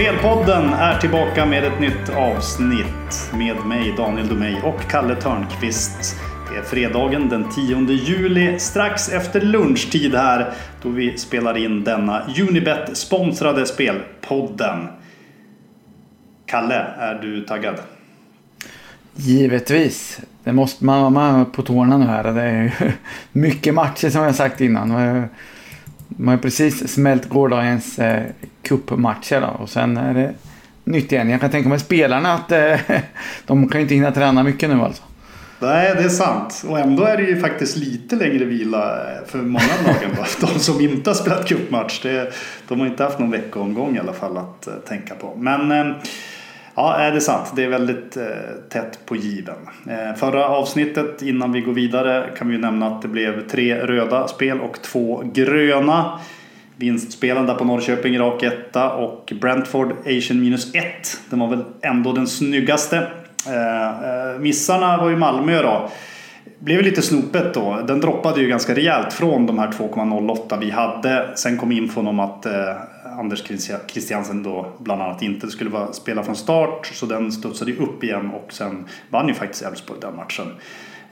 Spelpodden är tillbaka med ett nytt avsnitt med mig Daniel Domeij, och Kalle Törnqvist. Det är fredagen den 10 juli strax efter lunchtid här då vi spelar in denna Unibet-sponsrade spelpodden. Kalle, är du taggad? Givetvis. Det måste man vara på tårna nu här. Det är mycket matcher som jag sagt innan. Man har precis smält gårdagens eh, cupmatcher och sen är det nytt igen. Jag kan tänka mig spelarna att eh, de kan ju inte hinna träna mycket nu alltså. Nej, det är sant. Och ändå är det ju faktiskt lite längre vila eh, för många av lagen. De som inte har spelat cupmatch, de har inte haft någon veckoomgång i alla fall att eh, tänka på. Men ja, det är sant. Det är väldigt tätt på given. Förra avsnittet, innan vi går vidare, kan vi ju nämna att det blev tre röda spel och två gröna. Vinstspelande på Norrköping rak etta och Brentford Asian minus 1. Den var väl ändå den snyggaste. Eh, eh missarna var ju Malmö då. Blev lite snopet då. Den droppade ju ganska rejält från de här 2,08 vi hade. Sen kom infon om att eh, Anders Christiansen då bland annat inte skulle vara, spela från start. Så den studsade ju upp igen och sen vann ju faktiskt Elfsborg den matchen.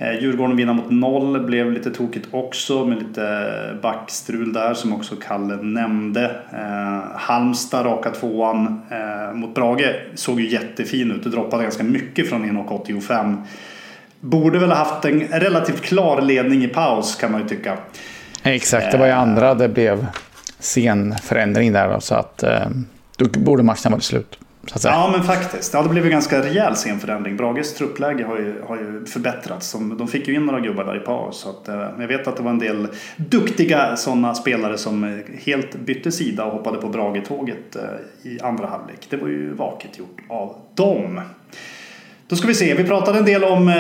Eh, Djurgården vinna mot noll blev lite tokigt också med lite backstrul där som också Kalle nämnde. Eh, Halmstad raka tvåan eh, mot Brage såg ju jättefin ut. Det droppade ganska mycket från 1,85. Borde väl ha haft en relativt klar ledning i paus kan man ju tycka. Exakt, det var ju andra det blev sen förändring där då, så att då borde matchen varit slut. Ja men faktiskt. Ja, det blev en ganska rejäl scenförändring. Brages truppläge har ju, har ju förbättrats. De fick ju in några gubbar där i paus. Så att, eh, jag vet att det var en del duktiga sådana spelare som eh, helt bytte sida och hoppade på Brage-tåget eh, i andra halvlek. Det var ju vaket gjort av dem. Då ska vi se, vi pratade en del om eh,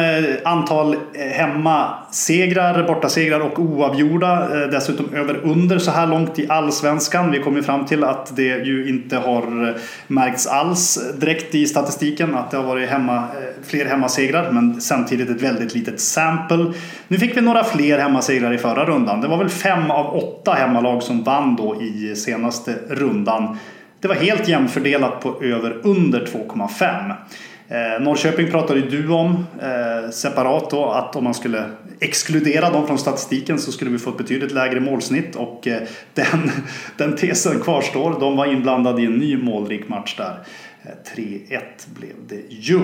antal eh, hemmasegrar, bortasegrar och oavgjorda. Eh, dessutom över under så här långt i allsvenskan. Vi kom ju fram till att det ju inte har eh, märkts alls direkt i statistiken att det har varit hemma, eh, fler hemmasegrar men samtidigt ett väldigt litet sample. Nu fick vi några fler hemmasegrar i förra rundan. Det var väl fem av åtta hemmalag som vann då i senaste rundan. Det var helt jämfördelat på över under 2,5. Eh, Norrköping pratade ju du om eh, separat då att om man skulle exkludera dem från statistiken så skulle vi få ett betydligt lägre målsnitt och eh, den, den tesen kvarstår. De var inblandade i en ny målrik match där. Eh, 3-1 blev det ju.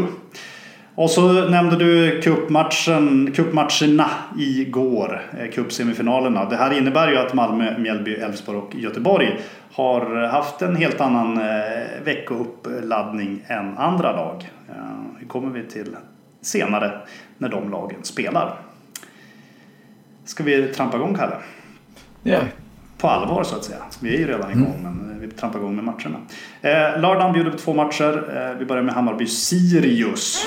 Och så nämnde du cupmatchen, cupmatcherna igår, eh, cupsemifinalerna. Det här innebär ju att Malmö, Mjällby, Elfsborg och Göteborg har haft en helt annan eh, veckouppladdning än andra lag. Eh, det kommer vi till senare när de lagen spelar. Ska vi trampa igång Kalle? Ja. På allvar så att säga. Vi är ju redan igång mm. men vi trampar igång med matcherna. Eh, lördagen bjuder på två matcher. Eh, vi börjar med Hammarby-Sirius.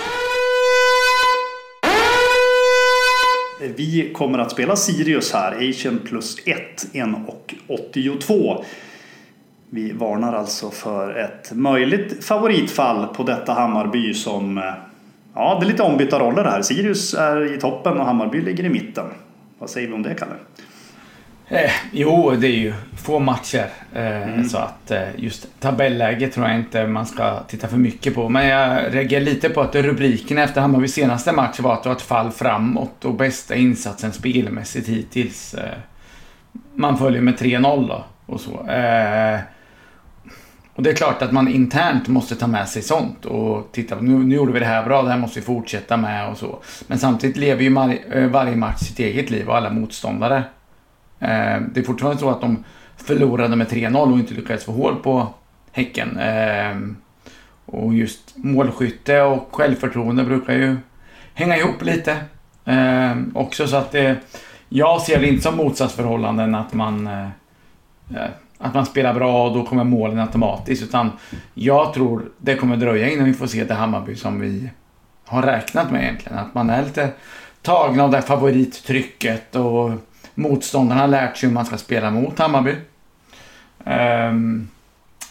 Vi kommer att spela Sirius här, Asian plus 1, 1,82. Vi varnar alltså för ett möjligt favoritfall på detta Hammarby som... Ja, det är lite ombytta roller här. Sirius är i toppen och Hammarby ligger i mitten. Vad säger vi om det, Kalle? Eh, jo, det är ju få matcher. Eh, mm. Så att eh, just tabelläget tror jag inte man ska titta för mycket på. Men jag reagerar lite på att rubriken efter Hammarbys senaste match var att det var ett fall framåt och bästa insatsen spelmässigt hittills. Eh, man följer med 3-0 då och så. Eh, och det är klart att man internt måste ta med sig sånt och titta nu, nu gjorde vi det här bra, det här måste vi fortsätta med och så. Men samtidigt lever ju eh, varje match sitt eget liv och alla motståndare. Eh, det är fortfarande så att de förlorade med 3-0 och inte lyckades få hål på Häcken. Eh, och just målskytte och självförtroende brukar ju hänga ihop lite. Eh, också så att det, jag ser det inte som motsatsförhållanden att man eh, eh, att man spelar bra och då kommer målen automatiskt. Utan jag tror det kommer dröja innan vi får se det Hammarby som vi har räknat med egentligen. Att man är lite tagna av det favorittrycket och motståndarna har lärt sig hur man ska spela mot Hammarby. Um,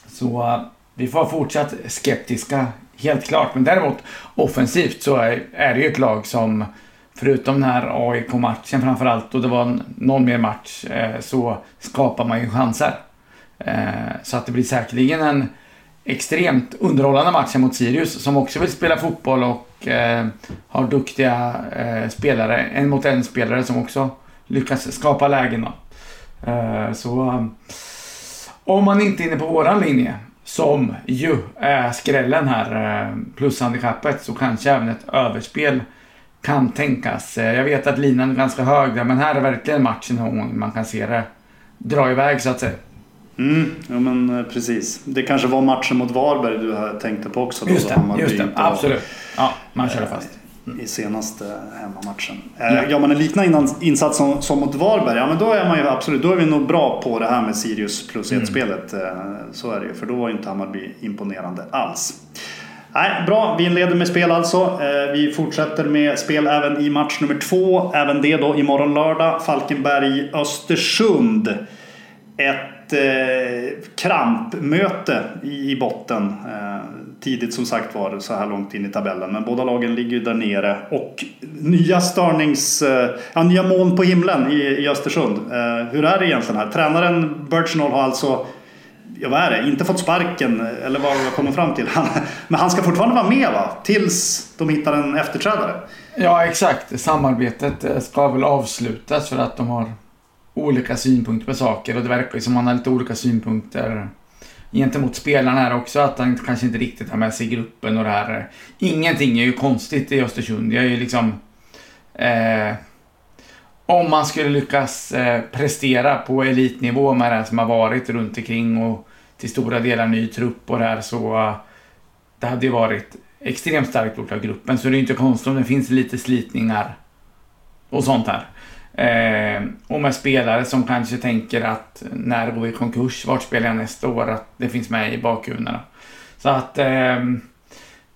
så vi får vara fortsatt skeptiska, helt klart. Men däremot offensivt så är, är det ju ett lag som förutom den här AIK-matchen framförallt och det var någon mer match eh, så skapar man ju chanser. Eh, så att det blir säkerligen en, extremt underhållande match mot Sirius som också vill spela fotboll och eh, har duktiga eh, spelare. En mot en spelare som också lyckas skapa lägen. Eh, så eh, om man inte är inne på våran linje som ju är skrällen här eh, plus handikappet så kanske även ett överspel kan tänkas. Jag vet att linan är ganska hög där men här är verkligen matchen man kan se det dra iväg så att säga. Mm, ja men precis. Det kanske var matchen mot Varberg du tänkte på också? Då, just det, just det. absolut. Ja, man körde fast. Mm. I senaste hemmamatchen. Ja. Gör man en liknande insats som, som mot Varberg, ja men då är man ju absolut, då är vi nog bra på det här med Sirius plus 1-spelet. Mm. Så är det ju, för då var inte Hammarby imponerande alls. Nej, bra, vi inleder med spel alltså. Vi fortsätter med spel även i match nummer två. Även det då imorgon lördag. Falkenberg-Östersund. Ett eh, krampmöte i, botten. Tidigt som sagt var så här långt in i tabellen. Men båda lagen ligger ju där nere. Och nya störnings... Eh, ja, nya moln på himlen i, i Östersund. Eh, hur är det egentligen här? Tränaren Birchnall har alltså ja, vad är det, inte fått sparken eh, eller vad jag kommer fram till. Han, men han ska fortfarande vara med va? Tills de hittar en efterträdare. Ja exakt, samarbetet ska väl avslutas för att de har olika synpunkter på saker och det verkar ju som att han har lite olika synpunkter gentemot spelarna här också. Att han kanske inte riktigt har med sig gruppen och det här. Ingenting är ju konstigt i Östersund. Jag är ju liksom... Eh, om man skulle lyckas eh, prestera på elitnivå med det som har varit runt omkring och till stora delar ny trupp och det här så... Eh, det hade ju varit extremt starkt gjort av gruppen. Så det är inte konstigt om det finns lite slitningar och sånt här. Eh, och med spelare som kanske tänker att när går vi i konkurs? Vart spelar jag nästa år? Att det finns med i bakgrunden. Så att ehm,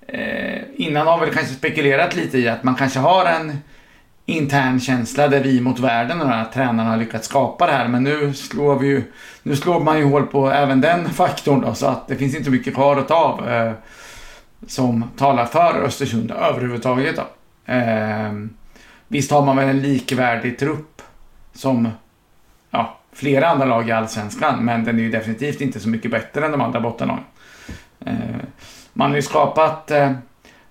eh, innan har vi kanske spekulerat lite i att man kanske har en intern känsla där vi mot världen och här tränarna har lyckats skapa det här. Men nu slår vi ju, nu slår man ju hål på även den faktorn då, så att det finns inte mycket kvar att ta av eh, som talar för Östersund överhuvudtaget då. Eh, Visst har man väl en likvärdig trupp som ja, flera andra lag i Allsvenskan, men den är ju definitivt inte så mycket bättre än de andra bottenlagen. Eh, man har ju skapat eh,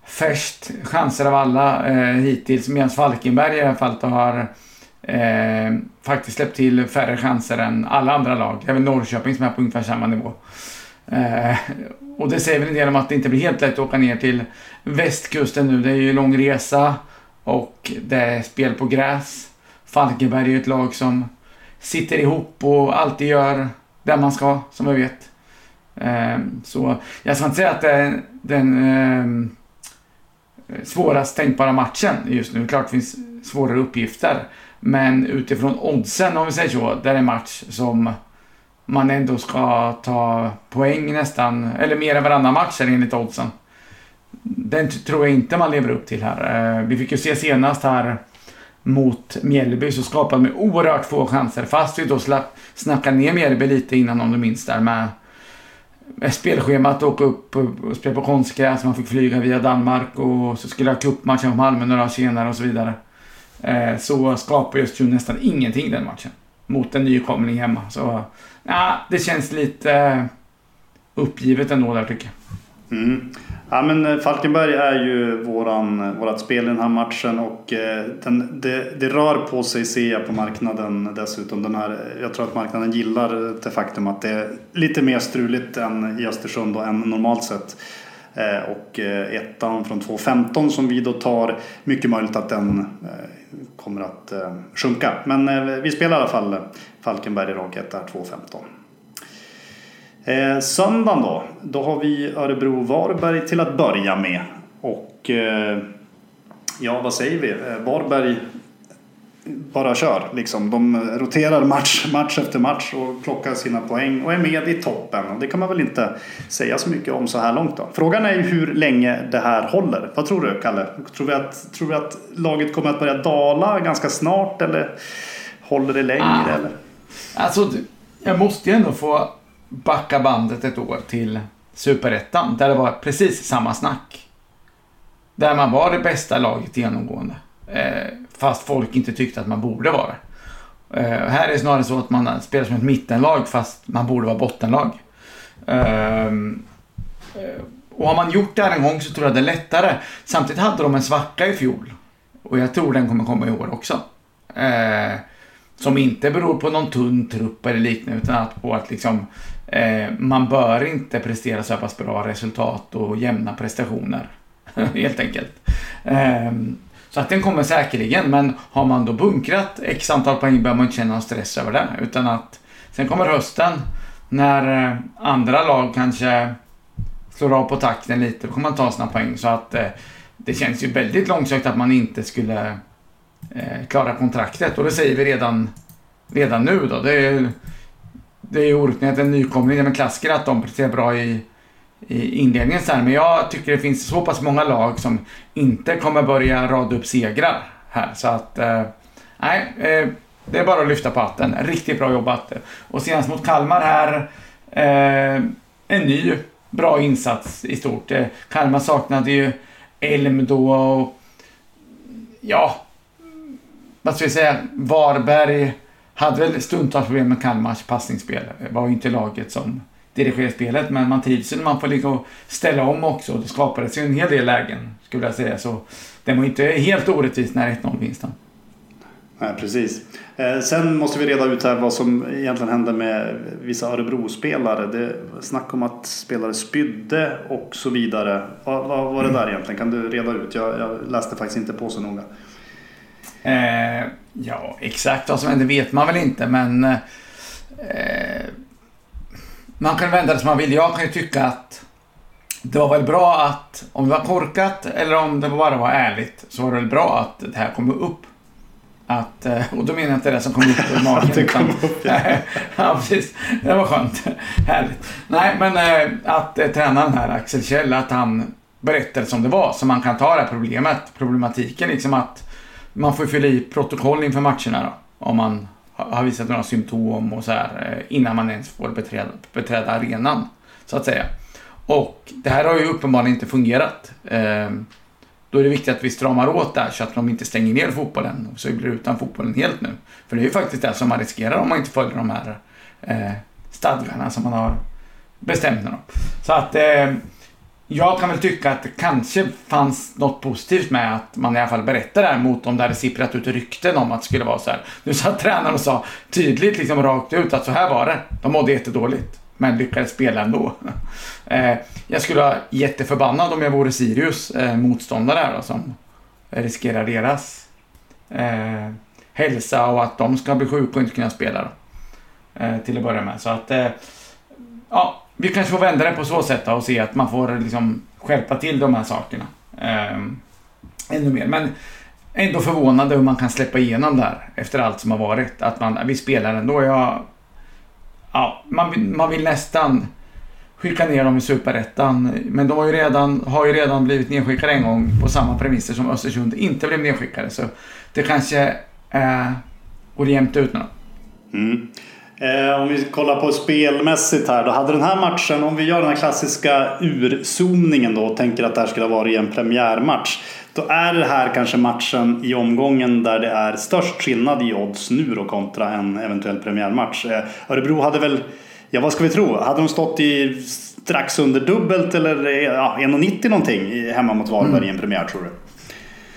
färst chanser av alla eh, hittills, medan Falkenberg i alla fall har eh, faktiskt släppt till färre chanser än alla andra lag. Även Norrköping som är på ungefär samma nivå. Eh, och det säger väl en del om att det inte blir helt lätt att åka ner till västkusten nu. Det är ju lång resa. Och det är spel på gräs. Falkenberg är ett lag som sitter ihop och alltid gör det man ska, som vi vet. Ehm, så jag ska inte säga att det är den ehm, svårast tänkbara matchen just nu. Klart det finns svårare uppgifter. Men utifrån oddsen, om vi säger så, det är en match som man ändå ska ta poäng nästan, eller mer än varannan match enligt oddsen den tror jag inte man lever upp till här. Eh, vi fick ju se senast här mot Mjällby så skapade de oerhört få chanser. Fast vi då slapp snacka ner Mjällby lite innan om du minns där med, med spelschemat åka upp och spela på konstgräs. Man fick flyga via Danmark och så skulle ha cupmatchen på Malmö några dagar senare och så vidare. Eh, så skapar just ju nästan ingenting den matchen. Mot en nykomling hemma. Så ja, det känns lite eh, uppgivet ändå där tycker jag. Mm. Ja, men eh, Falkenberg är ju våran, eh, vårat spel i den här matchen och eh, den, det, det, rör på sig ser jag på marknaden dessutom. Den här, jag tror att marknaden gillar det faktum att det är lite mer struligt än i Östersund och än normalt sett. Och ettan från 2.15 som vi då tar, mycket möjligt att den kommer att sjunka. Men vi spelar i alla fall Falkenberg i rak 1 2.15. Eh, söndagen då, då har vi Örebro-Varberg till att börja med. Och eh, ja, vad säger vi? Eh, Varberg bara kör liksom. De roterar match, match efter match och plockar sina poäng och är med i toppen. Och det kan man väl inte säga så mycket om så här långt då. Frågan är ju hur länge det här håller. Vad tror du Kalle? Tror vi att, tror vi att laget kommer att börja dala ganska snart eller håller det längre? Ah. Eller? Alltså, jag måste ju ändå få backa bandet ett år till Superettan, där det var precis samma snack. Där man var det bästa laget genomgående. Eh, fast folk inte tyckte att man borde vara det. Eh, här är det snarare så att man spelar som ett mittenlag fast man borde vara bottenlag. Eh, eh, och har man gjort det här en gång så tror jag det är lättare. Samtidigt hade de en svacka i fjol. Och jag tror den kommer komma i år också. Eh, som inte beror på någon tunn trupp eller liknande utan att på att liksom Eh, man bör inte prestera så pass bra resultat och jämna prestationer. Helt enkelt. Ehm, så att den kommer säkerligen, men har man då bunkrat x antal poäng behöver man inte känna någon stress över det. Utan att sen kommer hösten när eh, andra lag kanske slår av på takten lite, då kommer man ta sina poäng. Så att eh, det känns ju väldigt långsökt att man inte skulle klara kontraktet. Och det säger vi redan, redan nu då. Det är, det är ju orutinat en nykomling, det är en klassiker att de presterar bra i, i inledningen sen. Men jag tycker det finns så pass många lag som inte kommer börja rada upp segrar här. Så att, eh, nej, eh, det är bara att lyfta på hatten. Riktigt bra jobbat. Och senast mot Kalmar här, eh, en ny bra insats i stort. Eh, Kalmar saknade ju Elm då och ja, vad ska vi säga, Varberg hade väl stundtals problem med Kalmars passningsspel. Det var ju inte laget som dirigerade spelet, men man trivs när man får ligga och ställa om också. Det skapades ju en hel del lägen, skulle jag säga. Så det var inte helt orättvist när 1-0 vinsten. Nej, precis. Eh, sen måste vi reda ut här vad som egentligen hände med vissa Örebro-spelare. Det snack om att spelare spydde och så vidare. Vad, vad var det där egentligen? Kan du reda ut? Jag, jag läste faktiskt inte på så noga. Eh, ja, exakt vad som hände vet man väl inte, men eh, man kan vända det som man vill. Jag kan ju tycka att det var väl bra att, om det var korkat eller om det bara var ärligt, så var det väl bra att det här kom upp. Att, eh, och då menar jag inte det som kom upp ur magen. det kom upp, ja. ja, precis. Det var skönt. Härligt. Nej, men eh, att eh, tränaren här, Axel Kjell, att han berättade som det var. Så man kan ta det här problemet, problematiken liksom att man får fylla i protokoll inför matcherna då. Om man har visat några symptom och så här eh, innan man ens får beträda, beträda arenan. Så att säga. Och det här har ju uppenbarligen inte fungerat. Ehm, då är det viktigt att vi stramar åt där så att de inte stänger ner fotbollen och så vi blir utan fotbollen helt nu. För det är ju faktiskt det som man riskerar om man inte följer de här eh, stadgarna som man har bestämt nu. Så att eh, jag kan väl tycka att det kanske fanns något positivt med att man i alla fall berättar det här mot om det hade sipprat ut rykten om att det skulle vara så här. Nu satt tränaren och sa tydligt liksom rakt ut att så här var det. De mådde jättedåligt men lyckades spela ändå. Eh, jag skulle vara jätteförbannad om jag vore Sirius eh, motståndare här då, som riskerar deras eh, hälsa och att de ska bli sjuka och inte kunna spela då, eh, till att börja med. Så att eh, ja, vi kanske får vända det på så sätt och se att man får liksom skärpa till de här sakerna ehm, ännu mer. Men ändå förvånande hur man kan släppa igenom det här efter allt som har varit. Att man, vi spelar ändå. Jag ja, man, vill, man vill nästan skicka ner dem i Superettan. Men de har ju, redan, har ju redan blivit nedskickade en gång på samma premisser som Östersund inte blev nedskickade. Så det kanske eh, går jämnt ut nu. Mm. Eh, om vi kollar på spelmässigt här då. Hade den här matchen, om vi gör den här klassiska urzoomningen då och tänker att det här skulle ha varit en premiärmatch. Då är det här kanske matchen i omgången där det är störst skillnad i odds nu då kontra en eventuell premiärmatch. Eh, Örebro hade väl, ja vad ska vi tro, hade de stått i strax under dubbelt eller ja, 1,90 någonting hemma mot Varberg mm. i en premiär tror du?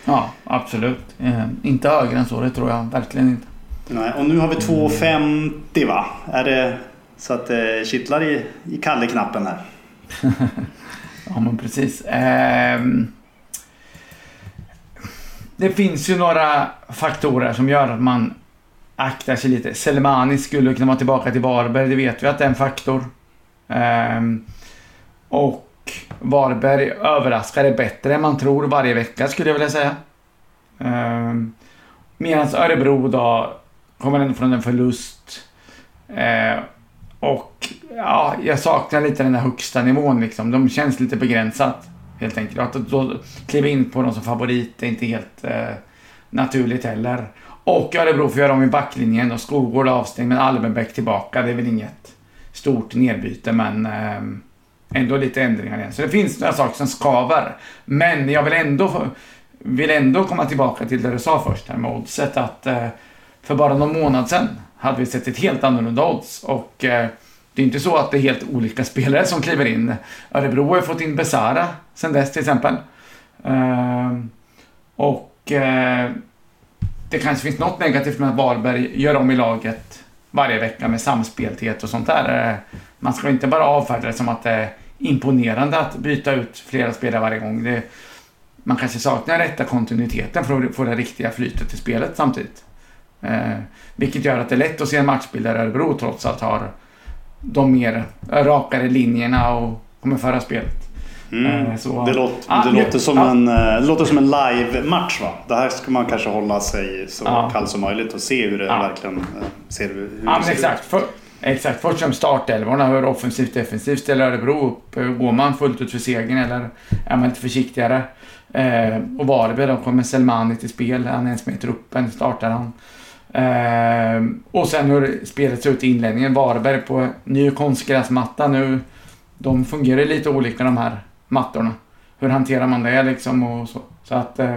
Ja, absolut. Eh, inte högre än så, det tror jag verkligen inte. Nej, och nu har vi 2,50 va? Är det så att det kittlar i, i Kalle-knappen här? ja, men precis. Eh, det finns ju några faktorer som gör att man aktar sig lite. Selmani skulle kunna vara tillbaka till Varberg, det vet vi att det är en faktor. Um, och Varberg överraskade bättre än man tror varje vecka skulle jag vilja säga. Um, Medan Örebro då kommer ändå från en förlust. Eh, och ja, jag saknar lite den där högsta nivån liksom. De känns lite begränsat. Helt enkelt. Att då kliva in på dem som favorit är inte helt eh, naturligt heller. Och Örebro får göra om i backlinjen och Skogård avstängd men Albenbäck tillbaka. Det är väl inget stort nedbyte men eh, ändå lite ändringar igen. Så det finns några saker som skaver. Men jag vill ändå, vill ändå komma tillbaka till det du sa först här med oddset att eh, för bara någon månad sedan hade vi sett ett helt annorlunda odds och eh, det är inte så att det är helt olika spelare som kliver in. Örebro har ju fått in Besara sen dess till exempel. Eh, och eh, det kanske finns något negativt med att Varberg gör om i laget varje vecka med samspelthet och sånt där. Eh, man ska inte bara avfärda det som att det är imponerande att byta ut flera spelare varje gång. Det, man kanske saknar rätta kontinuiteten för att få det riktiga flytet i spelet samtidigt. Eh, vilket gör att det är lätt att se en matchbild där Örebro trots allt har de mer rakare linjerna och kommer föra spelet. Mm. Eh, så, det, låter, ah, det, låter som ah. en, eh, det låter som en live-match va? Det här ska man kanske hålla sig så ah. kall som möjligt och se hur det verkligen eh, ser, hur ja, det ser exakt. ut. För, exakt. Först som startelvorna, hur offensivt defensivt ställer Örebro upp? Går man fullt ut för segern eller är man lite försiktigare? Eh, och Varberg, då kommer Selmani till spel. Han är ens med i truppen, startar han. Eh, och sen hur spelet ser ut i inledningen. Varberg på ny konstgräsmatta nu. De fungerar lite olika de här mattorna. Hur hanterar man det liksom och så. Så att eh,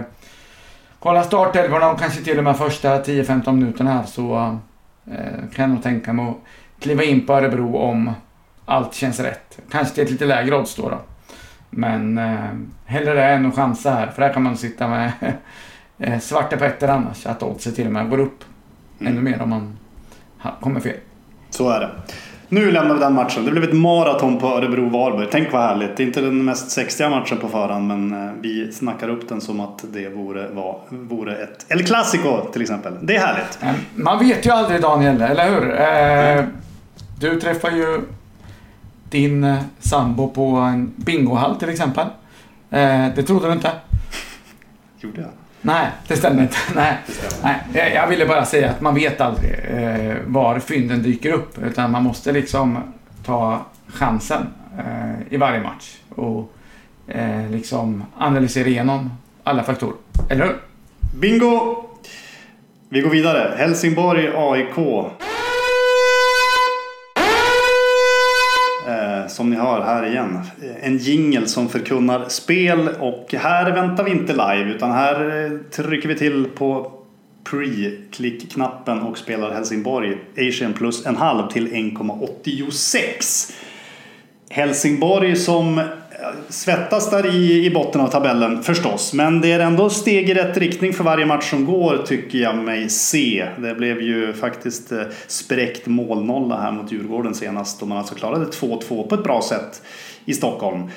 kolla startelvorna och kanske till och med första 10-15 minuterna här så eh, kan jag nog tänka mig att kliva in på Örebro om allt känns rätt. Kanske till ett lite lägre odds då. då. Men eh, hellre det än att chansa här för här kan man sitta med eh, Svarte Petter annars. Att oddset till och med går upp ännu mer om man kommer fel. Så är det. Nu lämnar vi den matchen. Det blev ett maraton på Örebro-Varberg. Tänk vad härligt. Det är inte den mest sexiga matchen på förhand men eh, vi snackar upp den som att det vore, var, vore ett El Clasico till exempel. Det är härligt. Man vet ju aldrig Daniel, eller hur? Eh, du träffar ju din eh, sambo på en bingohall till exempel. Eh, det trodde du inte? Gjorde jag? Nej, det stämmer inte. Nej, Nej, jag ville bara säga att man vet aldrig eh, var fynden dyker upp. Utan man måste liksom ta chansen eh, i varje match. Och eh, liksom analysera igenom alla faktorer. Eller hur? Bingo! Vi går vidare. Helsingborg AIK. Som ni hör här igen. En jingel som förkunnar spel och här väntar vi inte live utan här eh, trycker vi till på pre-klick-knappen och spelar Helsingborg Asian plus en halv till 1,86. Helsingborg som svettas där i, i botten av tabellen förstås. Men det är ändå steg i rätt riktning för varje match som går tycker jag mig se. Det blev ju faktiskt eh, spräckt målnolla här mot Djurgården senast då man alltså klarade 2-2 på ett bra sätt i Stockholm.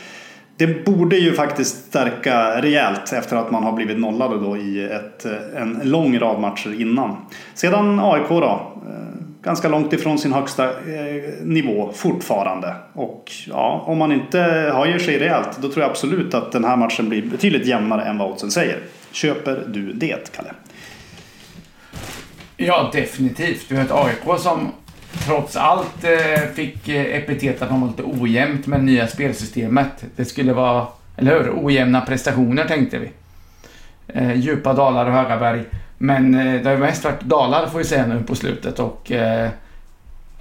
Det borde ju faktiskt stärka rejält efter att man har blivit nollade då i ett, eh, en lång rad matcher innan. Sedan AIK då. Eh, Ganska långt ifrån sin högsta eh, nivå fortfarande. Och ja, om man inte höjer sig rejält då tror jag absolut att den här matchen blir betydligt jämnare än vad oddsen säger. Köper du det, Kalle? Ja, definitivt. Vi har ett AIK som trots allt eh, fick eh, epitet att man var lite ojämnt med det nya spelsystemet. Det skulle vara, eller hur, ojämna prestationer tänkte vi. Eh, djupa dalar och höga berg. Men eh, det har ju mest varit dalar får vi säga nu på slutet och eh,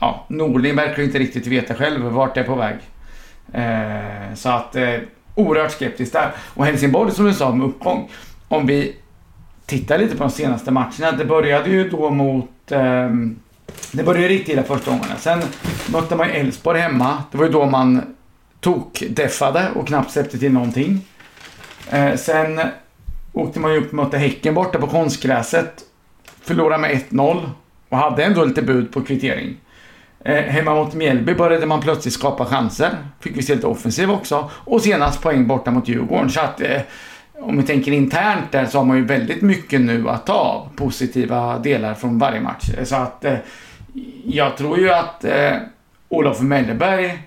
ja, Norling verkar inte riktigt veta själv vart det är på väg. Eh, så att eh, oerhört skeptiskt där. Och Helsingborg som du sa med uppgång. Om vi tittar lite på de senaste matcherna. Det började ju då mot eh, det började riktigt illa första gångerna. Sen mötte man ju Elfsborg hemma. Det var ju då man tok-deffade och knappt släppte till någonting. Eh, sen åkte man ju upp och mötte Häcken borta på konstgräset. Förlorade med 1-0 och hade ändå lite bud på kvittering. Eh, hemma mot Mjällby började man plötsligt skapa chanser. Fick vi se lite offensiv också. Och senast poäng borta mot Djurgården. Så att eh, om vi tänker internt där så har man ju väldigt mycket nu att ta av. Positiva delar från varje match. Eh, så att eh, jag tror ju att eh, Olof Mellberg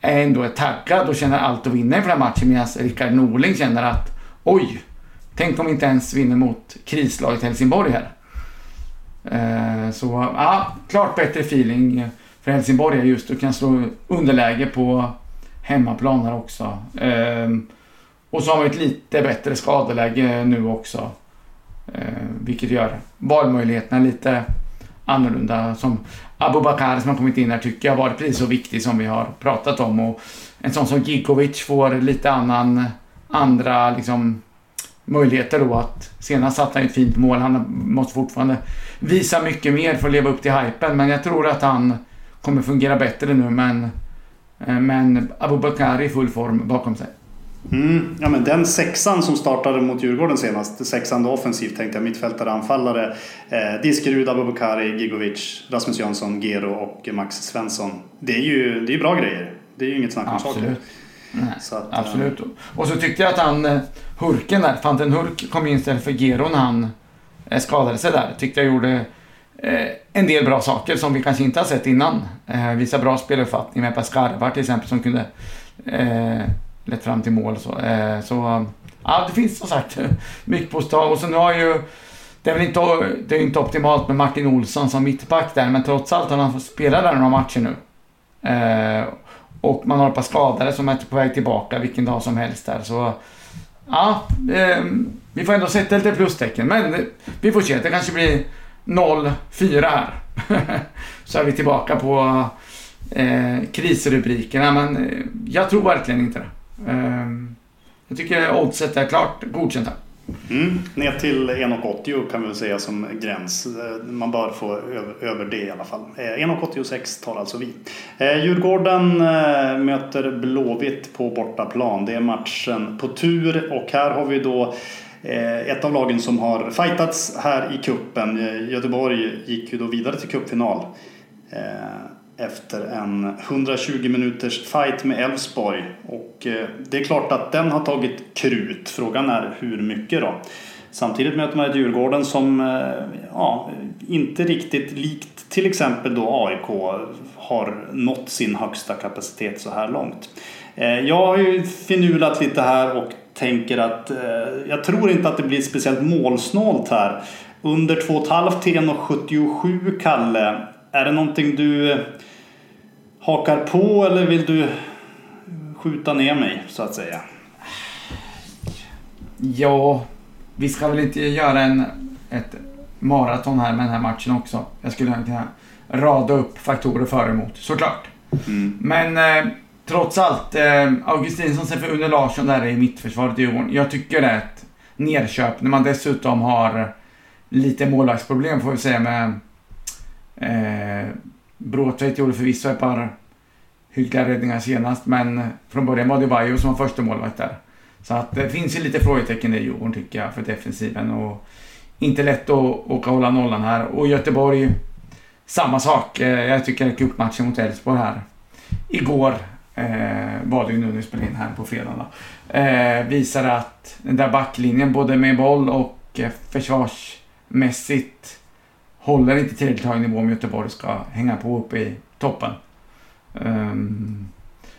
är ändå taggad och känner allt att vinna inför den här matchen medan Rickard Norling känner att oj, Tänk om vi inte ens vinner mot krislaget Helsingborg här. Eh, så ja, klart bättre feeling för Helsingborg är just Du kan slå underläge på hemmaplan här också. Eh, och så har vi ett lite bättre skadeläge nu också. Eh, vilket gör valmöjligheterna lite annorlunda. Som Abubakar som har kommit in här tycker jag har varit precis så viktig som vi har pratat om. Och en sån som Gigovic får lite annan, andra liksom möjligheter då att senast satte han ett fint mål. Han måste fortfarande visa mycket mer för att leva upp till hypen men jag tror att han kommer fungera bättre nu men, eh, men Abubakar i full form bakom sig. Mm. Ja, men den sexan som startade mot Djurgården senast, sexan offensivt tänkte jag, mittfältare, anfallare. Eh, Diskerud, Abubakari, Gigovic, Rasmus Jönsson, Gero och Max Svensson. Det är ju det är bra grejer. Det är ju inget snack om saken. Att, Absolut. Äh... Och så tyckte jag att han, eh, Hurken där, Fanten Hurk kom in istället för Gero när han eh, skadade sig där. Tyckte jag gjorde eh, en del bra saker som vi kanske inte har sett innan. Eh, visa bra speluppfattning med Pascarvar till exempel som kunde eh, lett fram till mål. Så, eh, så ja, det finns som sagt mycket på att Och så nu har ju det är väl inte, det är inte optimalt med Martin Olsson som mittback där, men trots allt har han fått spela där några matcher nu. Eh, och man har ett par skadade som är på väg tillbaka vilken dag som helst där. Så ja, eh, vi får ändå sätta lite plustecken. Men vi får se, det kanske blir 0-4 här. så är vi tillbaka på eh, krisrubrikerna, men eh, jag tror verkligen inte det. Ehm, jag tycker oddset är klart godkänt här. Mm, ner till 1,80 kan vi väl säga som gräns. Eh, man bör få över, det i alla fall. Eh, 1,86 tar alltså vi. Eh, Djurgården möter Blåvitt på bortaplan. Det är matchen på tur och här har vi då ett av lagen som har fightats här i kuppen. Göteborg gick ju då vidare till cupfinal efter en 120 minuters fight med Elfsborg. Och eh, det är klart att den har tagit krut. Frågan är hur mycket då? Samtidigt möter man ett Djurgården som eh, ja, inte riktigt likt till exempel då AIK har nått sin högsta kapacitet så här långt. Eh, jag har ju finulat lite här och tänker att jag tror inte att det blir speciellt målsnålt här. Under 2,5 till 1,77 Kalle. Är det någonting du hakar på eller vill du skjuta ner mig så att säga? Ja, vi ska väl inte göra en, ett maraton här med den här matchen också. Jag skulle kunna rada upp faktorer för och emot, såklart. Mm. Men eh, trots allt, eh, Augustinsson ser för Une Larsson där i mittförsvaret i Djurgården. Jag tycker det är ett nerköp när man dessutom har lite målvaktsproblem får vi säga med eh, Bråtveit gjorde förvisso ett par hyggliga räddningar senast, men från början var det Bajo som var första målvakt där. Så att det finns ju lite frågetecken i Djurgården tycker jag för defensiven och inte lätt att åka hålla nollan här. Och Göteborg, samma sak. Eh, jag tycker cupmatchen mot Elfsborg här igår eh, var det ju nu när vi spelade in här på fredagen då, eh, visade att den där backlinjen både med boll och eh, försvarsmässigt håller inte tillräckligt hög nivå om Göteborg ska hänga på uppe i toppen. Um,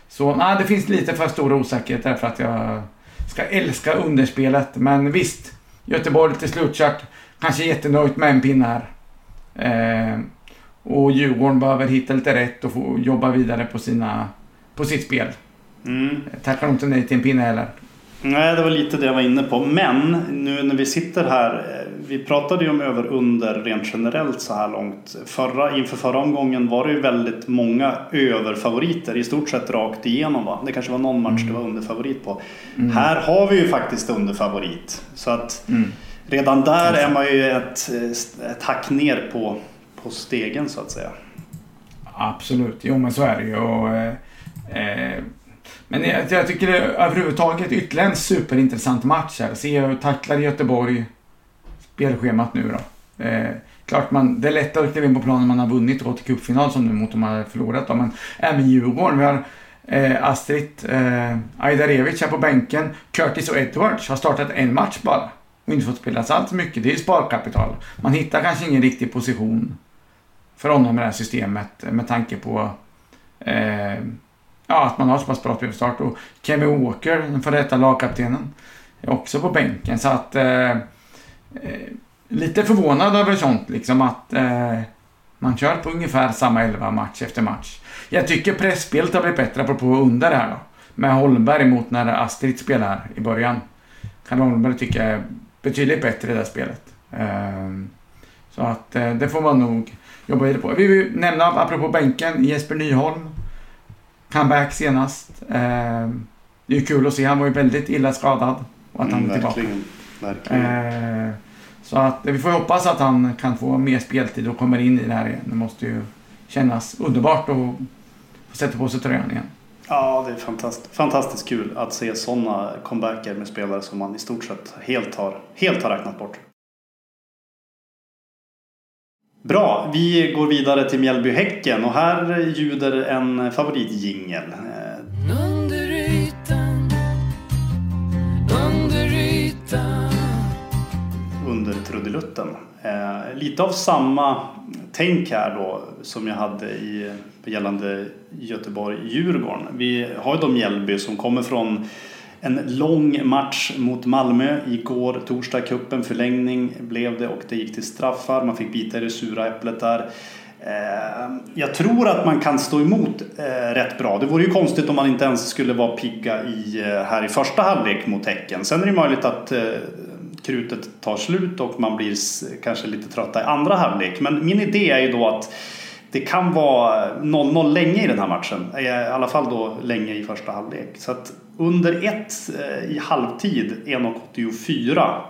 så nej, det finns lite för stor osäkerhet där för att jag ska älska underspelet. Men visst, Göteborg lite slutkört. Kanske jättenöjt med en pinne här. Uh, och Djurgården behöver hitta lite rätt och få jobba vidare på, sina, på sitt spel. Mm. Tackar inte nej till en pinne heller. Nej, det var lite det jag var inne på. Men nu när vi sitter här. Eh, vi pratade ju om över under rent generellt så här långt. Förra, inför förra omgången var det ju väldigt många överfavoriter i stort sett rakt igenom. Va? Det kanske var någon match mm. det var underfavorit på. Mm. Här har vi ju faktiskt underfavorit. Så att mm. redan där är man ju ett, ett hack ner på, på stegen så att säga. Absolut, jo men så är det ju. Och, eh, eh men jag, jag tycker det är överhuvudtaget ytterligare en superintressant match här. Se hur tacklar Göteborg spelschemat nu då. Eh, klart man, det är lättare att kliva in på planen man har vunnit och gått till cupfinal som nu mot de har förlorat då. Men även Djurgården. Vi har eh, Astrid eh, Ajdarevic här på bänken. Curtis och Edwards har startat en match bara. Och inte fått spela så allt mycket. Det är ju sparkapital. Man hittar kanske ingen riktig position för honom i det här systemet med tanke på eh, ja, att man har så pass bra spelstart. Och Kevin Walker, den före detta lagkaptenen, är också på bänken. Så att... Eh, eh lite förvånad över sånt, liksom att eh, man kör på ungefär samma elva match efter match. Jag tycker pressspelet har blivit bättre, apropå under det här då. Med Holmberg mot när Astrid spelar i början. Kan Holmberg tycka är betydligt bättre i det här spelet. Ehm, så att eh, det får man nog jobba vidare på. Vi vill nämna, apropå bänken, Jesper Nyholm comeback senast. Eh, det är kul att se. Han var ju väldigt illa skadad. Och att han mm, är tillbaka. Verkligen. Eh, så att vi får hoppas att han kan få mer speltid och kommer in i det här igen. Det måste ju kännas underbart att få sätta på sig tröjan igen. Ja, det är fantastiskt, fantastiskt kul att se sådana comebacker med spelare som man i stort sett helt har, helt har räknat bort. Bra, vi går vidare till Mjällby-Häcken och här ljuder en favoritjingel. Under ytan, under ytan Under trudelutten. Eh, lite av samma tänk här då som jag hade i gällande Göteborg-Djurgården. Vi har ju då Mjällby som kommer från en lång match mot Malmö igår, torsdag, kuppen förlängning blev det och det gick till straffar. Man fick bita i det sura äpplet där. Eh, jag tror att man kan stå emot eh, rätt bra. Det vore ju konstigt om man inte ens skulle vara pigga i, eh, här i första halvlek mot Häcken. Sen är det möjligt att krutet tar slut och man blir kanske lite trötta i andra halvlek. Men min idé är ju då att det kan vara 0-0 länge i den här matchen. Eh, I alla fall då länge i första halvlek. Så att under ett eh, i halvtid, 1,84.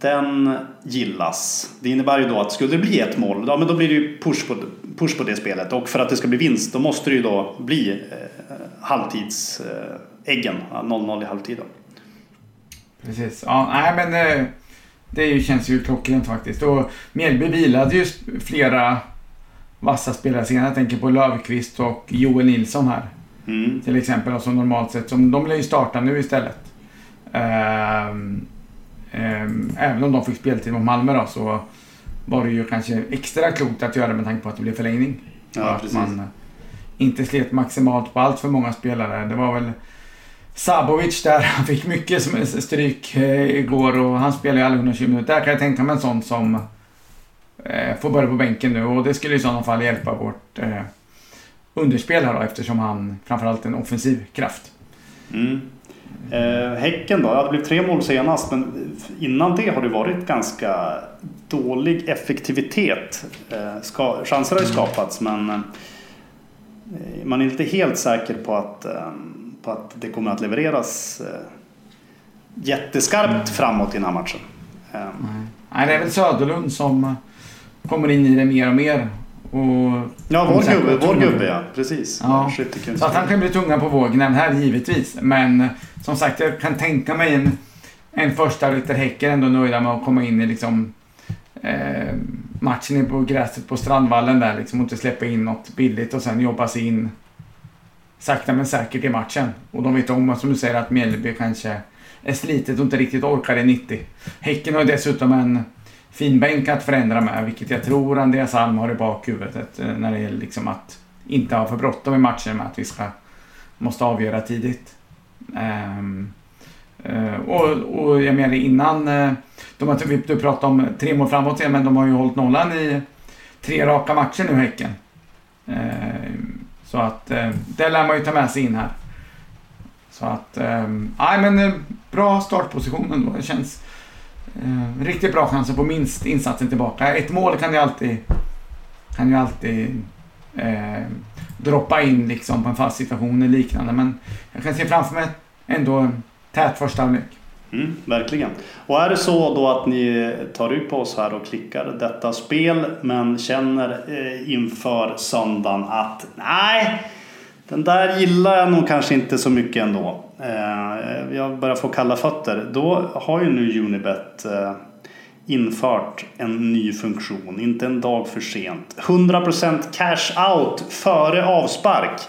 Den gillas. Det innebär ju då att skulle det bli ett mål, ja men då blir det ju push på, push på det spelet. Och för att det ska bli vinst, då måste det ju då bli eh, halvtidsäggen. Eh, 0-0 i halvtid då. Precis. Ja, nej men eh, det känns ju klockrent faktiskt. Och Mjällby vilade ju flera vassa spelare senare. Jag tänker på Löfqvist och Joel Nilsson här. Mm. Till exempel, och som normalt sett. Som, de lär ju starta nu istället. Ehm, ehm, även om de fick speltid mot Malmö då så var det ju kanske extra klokt att göra med tanke på att det blev förlängning. Ja, att precis. man inte slet maximalt på allt för många spelare. Det var väl Sabovic där, han fick mycket som- stryk eh, igår och han spelar ju alla 120 minuter. Där kan jag tänka mig en sån som eh, får börja på bänken nu och det skulle i sådana fall hjälpa vårt eh, underspel här då eftersom han framförallt är en offensiv kraft. Mm. Eh, häcken då, ja, det blev tre mål senast men innan det har det varit ganska dålig effektivitet. Eh, ska, chanser har ju skapats men eh, man är inte helt säker på att, eh, på att det kommer att levereras eh, jätteskarpt framåt i den här matchen. Eh, Nej, det är väl Söderlund som kommer in i det mer och mer. Och ja, vår gubbe, vår gubbe ja, precis. Ja. Så att han kan bli tunga på vågen här givetvis. Men som sagt, jag kan tänka mig en, en första liter Häcken ändå nöjda med att komma in i liksom eh, matchen på gräset på Strandvallen där liksom och inte släppa in något billigt och sen jobba sig in sakta men säkert i matchen. Och de vet om, som du säger, att Mjällby kanske är slitet och inte riktigt orkar i 90. Häcken har dessutom en Finbänk att förändra med, vilket jag tror Andreas Alm har i bakhuvudet eh, när det gäller liksom att inte ha för bråttom i matchen med att vi ska måste avgöra tidigt. Um, uh, och, och jag menar innan, eh, de har, du pratade om tre mål framåt igen, men de har ju hållit nollan i tre raka matcher nu Häcken. Ehm, så att eh, det lär man ju ta med sig in här. Så att, ehm, nej men bra startposition ändå. Det känns eh, riktigt bra chanser på minst insatsen tillbaka. Ett mål kan ju alltid, kan ju alltid eh, droppa in liksom på en fast situation eller liknande. Men jag kan se framför mig ändå en tät första halvlek. Mm, verkligen. Och är det så då att ni tar ut på oss här och klickar detta spel men känner eh, inför söndagen att nej, den där gillar jag nog kanske inte så mycket ändå. Eh, jag börjar få kalla fötter. Då har ju nu Unibet eh, infört en ny funktion, inte en dag för sent. 100% cash out före avspark.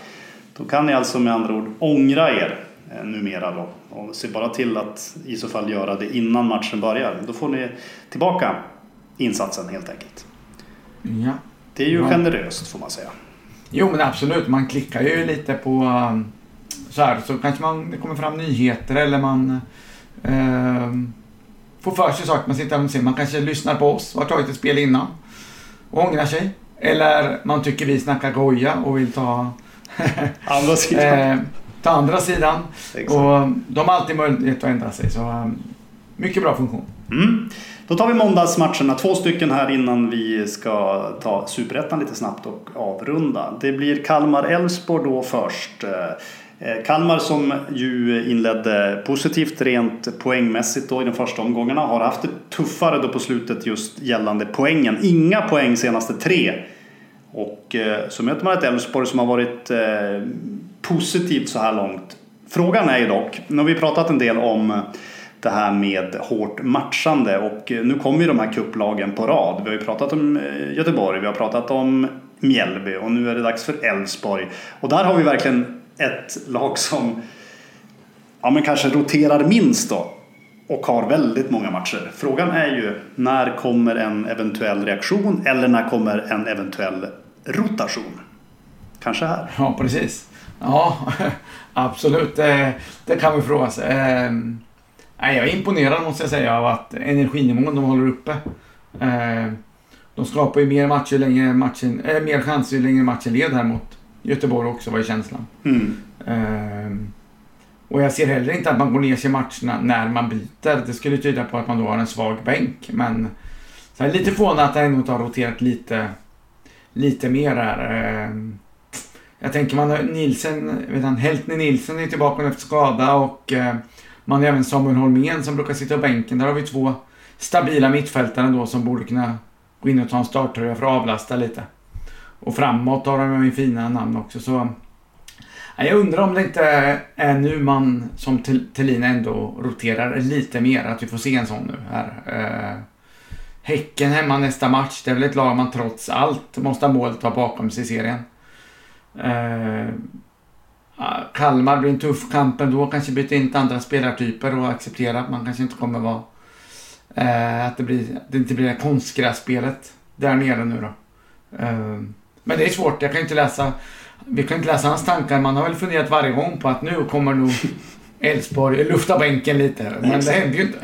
Då kan ni alltså med andra ord ångra er eh, numera då. Och se bara till att i så fall göra det innan matchen börjar. Då får ni tillbaka insatsen helt enkelt. Ja. Det är ju Ja. generöst får man säga. Jo men absolut, man klickar ju lite på um, så här så kanske man, det kommer fram nyheter eller man ehm, får för sig saker man sitter och ser. Man kanske lyssnar på oss och har tagit ett spel innan och ångrar sig. Eller man tycker vi snackar goja och vill ta, Andra sidan. eh, ta andra sidan. Exakt. Och de har alltid möjlighet att ändra sig. Så um, mycket bra funktion. Mm. Då tar vi måndagsmatcherna, två stycken här innan vi ska ta Superettan lite snabbt och avrunda. Det blir Kalmar-Elfsborg då först. Eh, Kalmar som ju inledde positivt rent poängmässigt då i de första omgångarna har haft det tuffare då på slutet just gällande poängen. Inga poäng senaste tre. Och eh, så möter man ett Elfsborg som har varit eh, positivt så här långt. Frågan är ju dock, nu har vi pratat en del om det här med hårt matchande och eh, nu kommer ju de här kupplagen på rad. Vi har ju pratat om eh, Göteborg, vi har pratat om Mjällby och nu är det dags för Elfsborg. Och där har vi verkligen ett lag som ja, men kanske roterar minst då och har väldigt många matcher. Frågan är ju när kommer en eventuell reaktion eller när kommer en eventuell rotation? Kanske här. Ja, precis. Ja, absolut. Det, det kan vi fråga sig. Ehm, Nej, jag är imponerad måste jag säga av att energinivån de håller uppe. Eh, de skapar ju mer matcher längre matchen, äh, mer chanser ju längre matchen led här mot Göteborg också var ju känslan. Mm. Eh, och jag ser heller inte att man går ner sig i matcherna när man byter. Det skulle tyda på att man då har en svag bänk. Men så jag är lite förvånad att det ändå inte har roterat lite, lite mer här. Eh, Jag tänker man har Nielsen, vet han, Heltner Nilsson är tillbaka efter skada och eh, man har även Samuel Holmén som brukar sitta på bänken. Där har vi två stabila mittfältare då som borde kunna gå in och ta en starttröja för att avlasta lite. Och framåt har de ju fina namn också så Jag undrar om det inte är nu man som Thelin ändå roterar lite mer. Att vi får se en sån nu här. Eh, häcken hemma nästa match. Det är väl ett lag man trots allt måste ha målet bakom sig i serien. Eh, Kalmar blir en tuff kamp ändå. Kanske byta in till andra spelartyper och acceptera att man kanske inte kommer vara... Eh, att det, blir, att det inte blir det konstgrässpelet där nere nu då. Eh, men det är svårt. Jag kan inte läsa vi kan inte läsa hans tankar. Man har väl funderat varje gång på att nu kommer nog Elfsborg lufta bänken lite. Men det händer ju inte.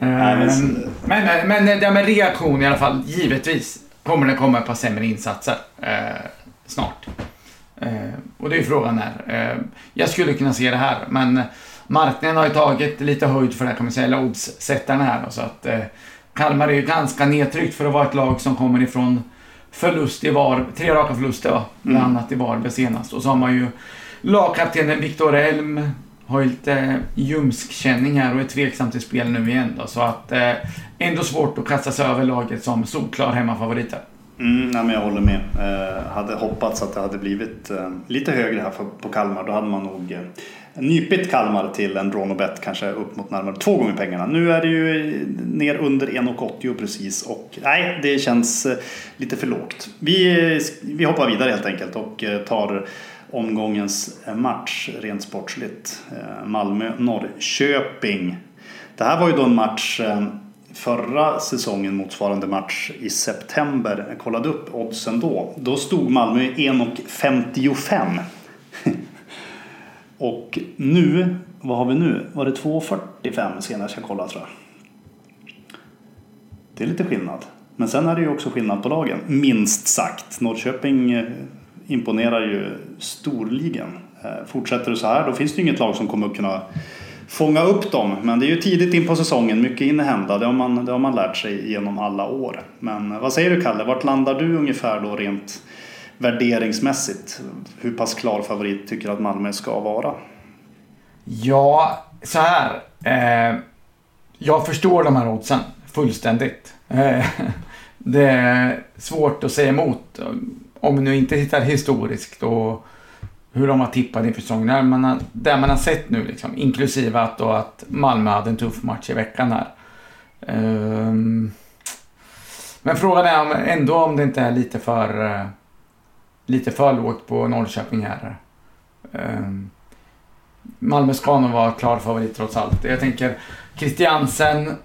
Eh, men- Men, men, det med reaktion i alla fall, givetvis kommer det komma ett par sämre insatser eh, snart. Eh, och det är frågan när. Eh, jag skulle kunna se det här, men marknaden har ju tagit lite höjd för det här eller oddssättarna här. då, Så att eh, Kalmar är ju ganska nedtryckt för att vara ett lag som kommer ifrån förlust i VAR, tre raka förluster va? Bland Mm. annat i Varberg senast. Och så har man ju lagkaptenen Viktor Elm har ju lite ljumskkänning här och är tveksam till spel nu igen då. Så att eh, ändå svårt att kasta sig över laget som solklar hemmafavorit här. Mm, nej, men jag håller med. Eh, hade hoppats att det hade blivit eh, lite högre här för, på Kalmar. Då hade man nog eh, nypit Kalmar till en drawn och bet kanske upp mot närmare två gånger pengarna. Nu är det ju eh, ner under 1,80 precis och nej, det känns eh, lite för lågt. Vi, eh, vi hoppar vidare helt enkelt och eh, tar omgångens eh, match rent sportsligt. Eh, Malmö-Norrköping. Det här var ju då en match eh, förra säsongen motsvarande match i september. Jag kollade upp oddsen då. Då stod Malmö 1,55. Och nu, vad har vi nu? Var det 2,45 senast jag kollade tror jag. Det är lite skillnad. Men sen är det ju också skillnad på lagen, minst sagt. Norrköping eh, imponerar ju storligen. Eh, fortsätter det så här då finns det ju inget lag som kommer att kunna fånga upp dem. Men det är ju tidigt in på säsongen, mycket hinner hända. Det har man, det har man lärt sig genom alla år. Men eh, vad säger du Kalle, vart landar du ungefär då rent värderingsmässigt? Hur pass klar favorit tycker du att Malmö ska vara? Ja, så här. Eh, jag förstår de här oddsen fullständigt. Eh, det är svårt att säga emot. Om vi nu inte tittar historiskt och hur de har tippat inför säsongen. Där man har, där man har sett nu liksom. Inklusive att, då att Malmö hade en tuff match i veckan här. Um, ehm, men frågan är om, ändå om det inte är lite för, uh, lite för lågt på Norrköping här. Um, Malmö ska nog vara klar favorit trots allt. Jag tänker Christiansen.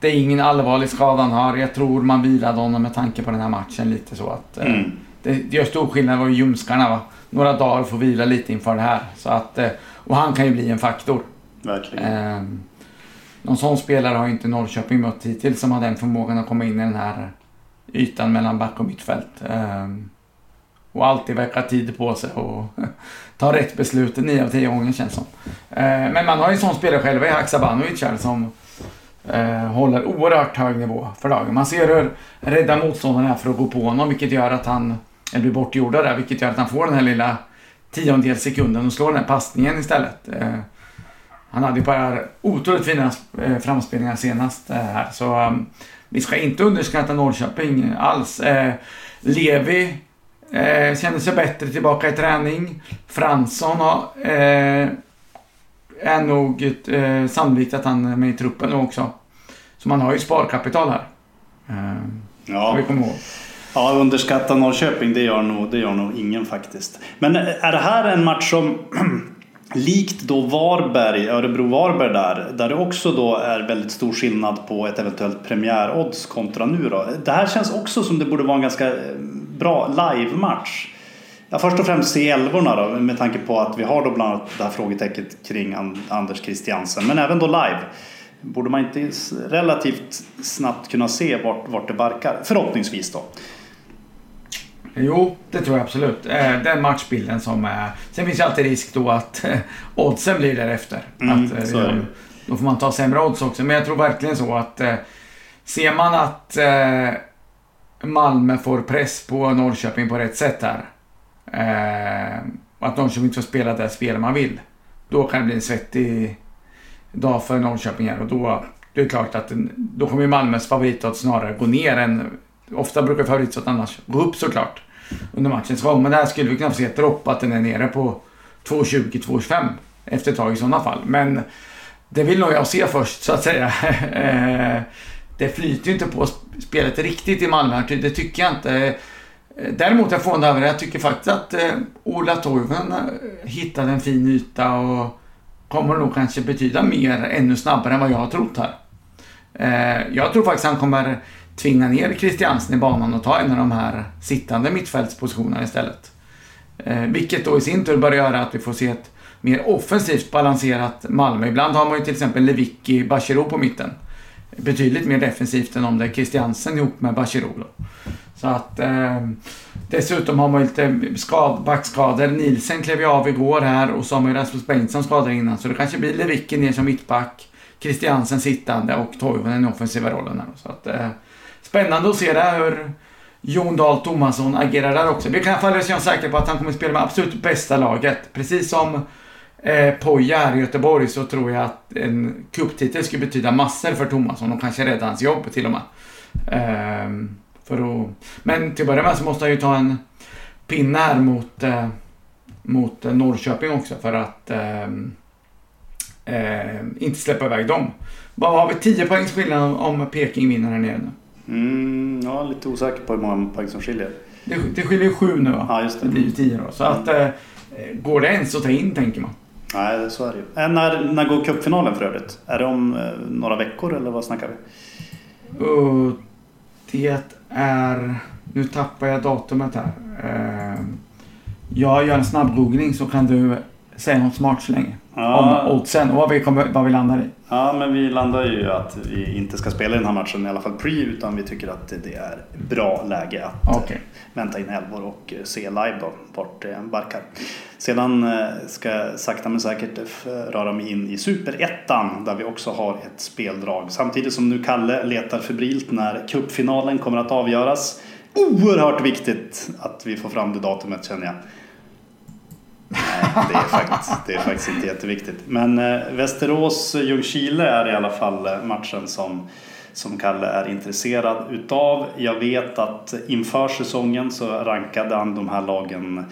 Det är ingen allvarlig skada han har. Jag tror man vilade honom med tanke på den här matchen lite så att... eh, Mm. Det gör stor skillnad var ju ljumskarna va. Några dagar får vila lite inför det här. Så att, eh, och han kan ju bli en faktor. Verkligen. Eh, någon sån spelare har ju inte Norrköping mött hittills som har den förmågan att komma in i den här ytan mellan back och mittfält. Eh, och alltid verkar ha tid på sig och ta rätt beslut nio av tio gånger känns som. Eh, men man har ju en sån spelare själv i Haksabanovic här som eh, håller oerhört hög nivå för dagen. Man ser hur rädda motståndarna är för att gå på honom vilket gör att han eller blir bortgjorda där vilket gör att han får den här lilla tiondels sekunden och slår den här passningen istället. Eh, han hade ju bara otroligt fina eh, framspelningar senast eh, här. Så vi ska inte underskatta Norrköping alls. Levi känner sig bättre tillbaka i träning. Fransson har, är nog sannolikt att han är med i truppen nu också. Så man har ju sparkapital här. Ja. vi komma ihåg. Ja, underskatta Norrköping, det gör, nog, det gör nog ingen faktiskt. Men eh, är det här en match som likt då Varberg, Örebro-Varberg där, där det också då är väldigt stor skillnad på ett eventuellt premiärodds kontra nu då. Det här känns också som det borde vara en ganska eh, bra live-match. Ja, först och främst se älvorna då, med tanke på att vi har då bland annat det här frågetecknet kring Anders Christiansen, men även då live. Borde man inte relativt snabbt kunna se vart, vart det barkar? Förhoppningsvis då. Jo, det tror jag absolut. Eh, den matchbilden som är... Sen finns ju alltid risk då att eh, oddsen blir därefter. Mm, att, eh, så är. Då får man ta sämre odds också. Men jag tror verkligen så att eh, ser man att eh, Malmö får press på Norrköping på rätt sätt här. Eh, att Norrköping inte får spela det spel man vill. Då kan det bli en svettig dag för Norrköping här och då, det är klart att då kommer Malmös favoritodds snarare gå ner än Ofta brukar favoritodds annars gå upp såklart under matchens gång. Men där skulle vi kunna få se ett dropp att den är nere på 2.20-2.25 efter ett tag i sådana fall. Men det vill nog jag se först så att säga. Eh, det flyter ju inte på spelet riktigt i Malmö. Det tycker jag inte. Eh, däremot är jag förvånad över det. Jag tycker faktiskt att eh, Ola Toivonen hittade en fin yta och kommer nog kanske betyda mer ännu snabbare än vad jag har trott här. Jag tror faktiskt han kommer tvinga ner Christiansen i banan och ta en av de här sittande mittfältspositionerna istället. Eh, vilket då i sin tur bör göra att vi får se ett mer offensivt balanserat Malmö. Ibland har man ju till exempel Lewicki, Bachirou på mitten. Betydligt mer defensivt än om det är Christiansen ihop med Bachirou. Så att... Eh, dessutom har man ju lite skad, backskador. Nielsen klev ju av igår här och så har man ju Rasmus Bengtsson skadad innan. Så det kanske blir Lewicki ner som mittback. Christiansen sittande och Toivonen i offensiva rollen här. Så att, eh, spännande att se det hur Jon Dahl Tomasson agerar där också. Vi kan i alla fall känna säkra på att han kommer spela med absolut bästa laget. Precis som eh, Poja här i Göteborg så tror jag att en cuptitel skulle betyda massor för Tomasson och kanske rädda hans jobb till och med. Eh, för att, men till att börja med så måste han ju ta en pinne här mot, eh, mot Norrköping också för att eh, inte släppa iväg dem. Vad har vi? 10 poängs skillnad om Peking vinner här nere nu. Mm, ja, lite osäker på hur många poäng som skiljer. Det, det skiljer ju sju nu va? Ja, just Det det. blir 10 då. Så att eh, går det ens att ta in tänker man. Nej, så är det ju. Eh, När, när går cupfinalen för övrigt? Är det om eh, några veckor eller vad snackar vi? Och det är... Nu tappar jag datumet här. Eh, jag gör en snabb googling så kan du säga något smart så länge. Ja. Om oddsen och vad vi, kommer, vad vi landar i. Ja, men vi landar ju att vi inte ska spela i den här matchen, i alla fall pre, utan vi tycker att det är bra läge att eh, Okej. vänta in älvor och eh, se live då, vart det barkar. Sedan eh, ska jag sakta men säkert röra mig in i superettan där vi också har ett speldrag. Samtidigt som nu Kalle letar febrilt när cupfinalen kommer att avgöras. Oerhört viktigt att vi får fram det datumet känner jag. Nej, det är faktiskt, det är faktiskt inte jätteviktigt. Men eh, Västerås-Ljungskile är i alla fall eh, matchen som, som Kalle är intresserad utav. Jag vet att inför säsongen så rankade han de här lagen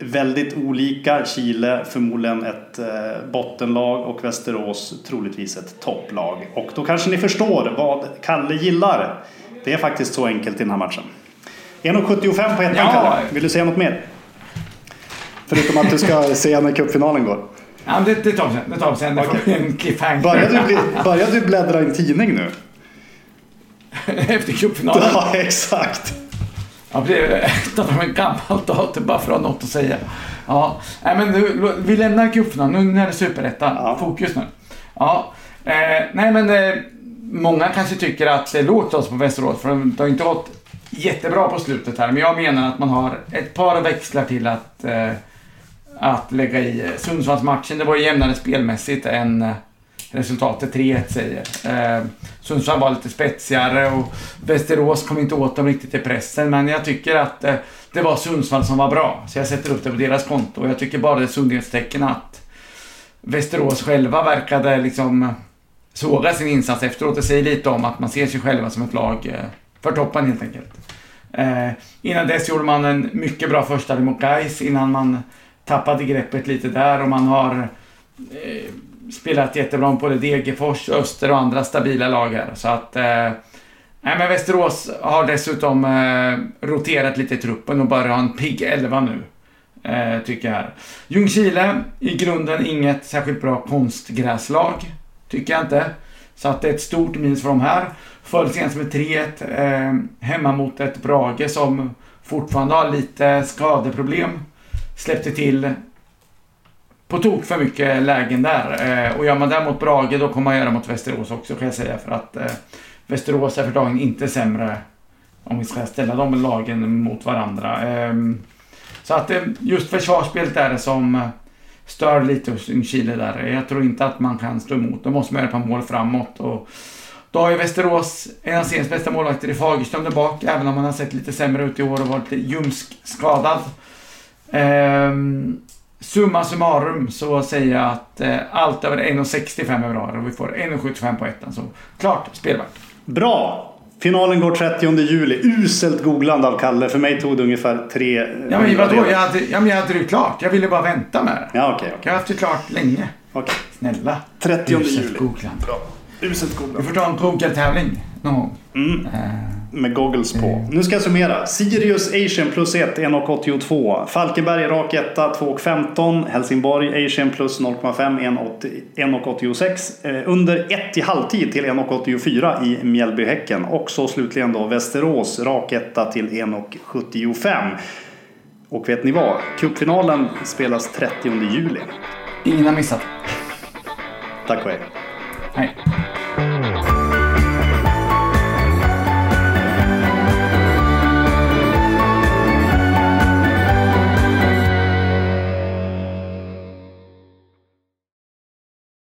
väldigt olika. Chile förmodligen ett eh, bottenlag och Västerås troligtvis ett topplag. Och då kanske ni förstår vad Kalle gillar. Det är faktiskt så enkelt i den här matchen. 1,75 på ettan Ja. Kalle. Vill du säga något mer? Förutom att du ska se när cupfinalen går. Ja, det, det tar vi sen. Det tar vi sen. Bli en cliffhanger. Börjar du, bli, börjar du bläddra i en tidning nu? Efter cupfinalen. Ja, exakt. Jag blev ta fram ett gammalt datum bara för att ha något att säga. Ja, nej men nu, vi lämnar cupfinalen. Nu är det superettan. Ja. Fokus nu. Ja, eh, nej men eh, många kanske tycker att det lågt oss på Västerås för de har inte gått jättebra på slutet här. Men jag menar att man har ett par växlar till att, eh, att lägga i. Eh, Sundsvallsmatchen, det var ju jämnare spelmässigt än eh, resultatet 3-1 säger. Eh, Sundsvall var lite spetsigare och Västerås kom inte åt dem riktigt i pressen. Men jag tycker att eh, det var Sundsvall som var bra. Så jag sätter upp det på deras konto. Och jag tycker bara det är sundhetstecken att Västerås själva verkade liksom eh, såga sin insats efteråt. Det säger lite om att man ser sig själva som ett lag eh, för toppen helt enkelt. Eh, innan dess gjorde man en mycket bra första mot Gais innan man tappade greppet lite där och man har eh, spelat jättebra mot både Degerfors, Öster och andra stabila lag här. Så att eh, Nej, men Västerås har dessutom eh, roterat lite i truppen och börjar ha en pigg 11 nu. Eh, tycker jag. Ljungskile, i grunden inget särskilt bra konstgräslag. Tycker jag inte. Så att det är ett stort minus för dem här. Föll senast med 3-1 eh, hemma mot ett Brage som fortfarande har lite skadeproblem. Släppte till på tok för mycket lägen där. Eh, och gör man det mot Brage då kommer man göra mot Västerås också kan jag säga. För att eh, Västerås är för dagen inte sämre om vi ska ställa de lagen mot varandra. Ehm, så att eh, just försvarsspelet är det som stör lite hos Chile där. Jag tror inte att man kan stå emot. Då måste man göra ett par mål framåt. Och då har ju Västerås en av seriens bästa målvakter i Fagerström där bak, även om han har sett lite sämre ut i år och varit lite ljumskskadad. Ehm, summa summarum så säger jag att eh, allt över 1,65 är bra och vi får 1,75 på ettan. Så klart spelvärt. Bra! Finalen går 30 juli. Uselt googlande av Kalle. För mig tog det ungefär tre... Ja men vadå? Jag hade, ja, men jag hade det klart. Jag ville bara vänta med det. Ja, okej. Jag okej. har haft det klart länge. Okej. Snälla. 30 Uselt juli. googlande. Bra. Uselt Vi googlande. får ta en pokertävling någon gång. Mm. Eh, Med goggles på. Nu ska jag summera. Sirius Asian plus 1, 1,82. Falkenberg rak 1, 2,15. Helsingborg Asian plus 0,5, 1,86. Eh, under 1 i halvtid till 1,84 i Mjällbyhäcken. Och så slutligen då Västerås rak 1 till 1,75. Och vet ni vad? Cupfinalen spelas 30 juli. ingen har missat. Tack och hej. Nej.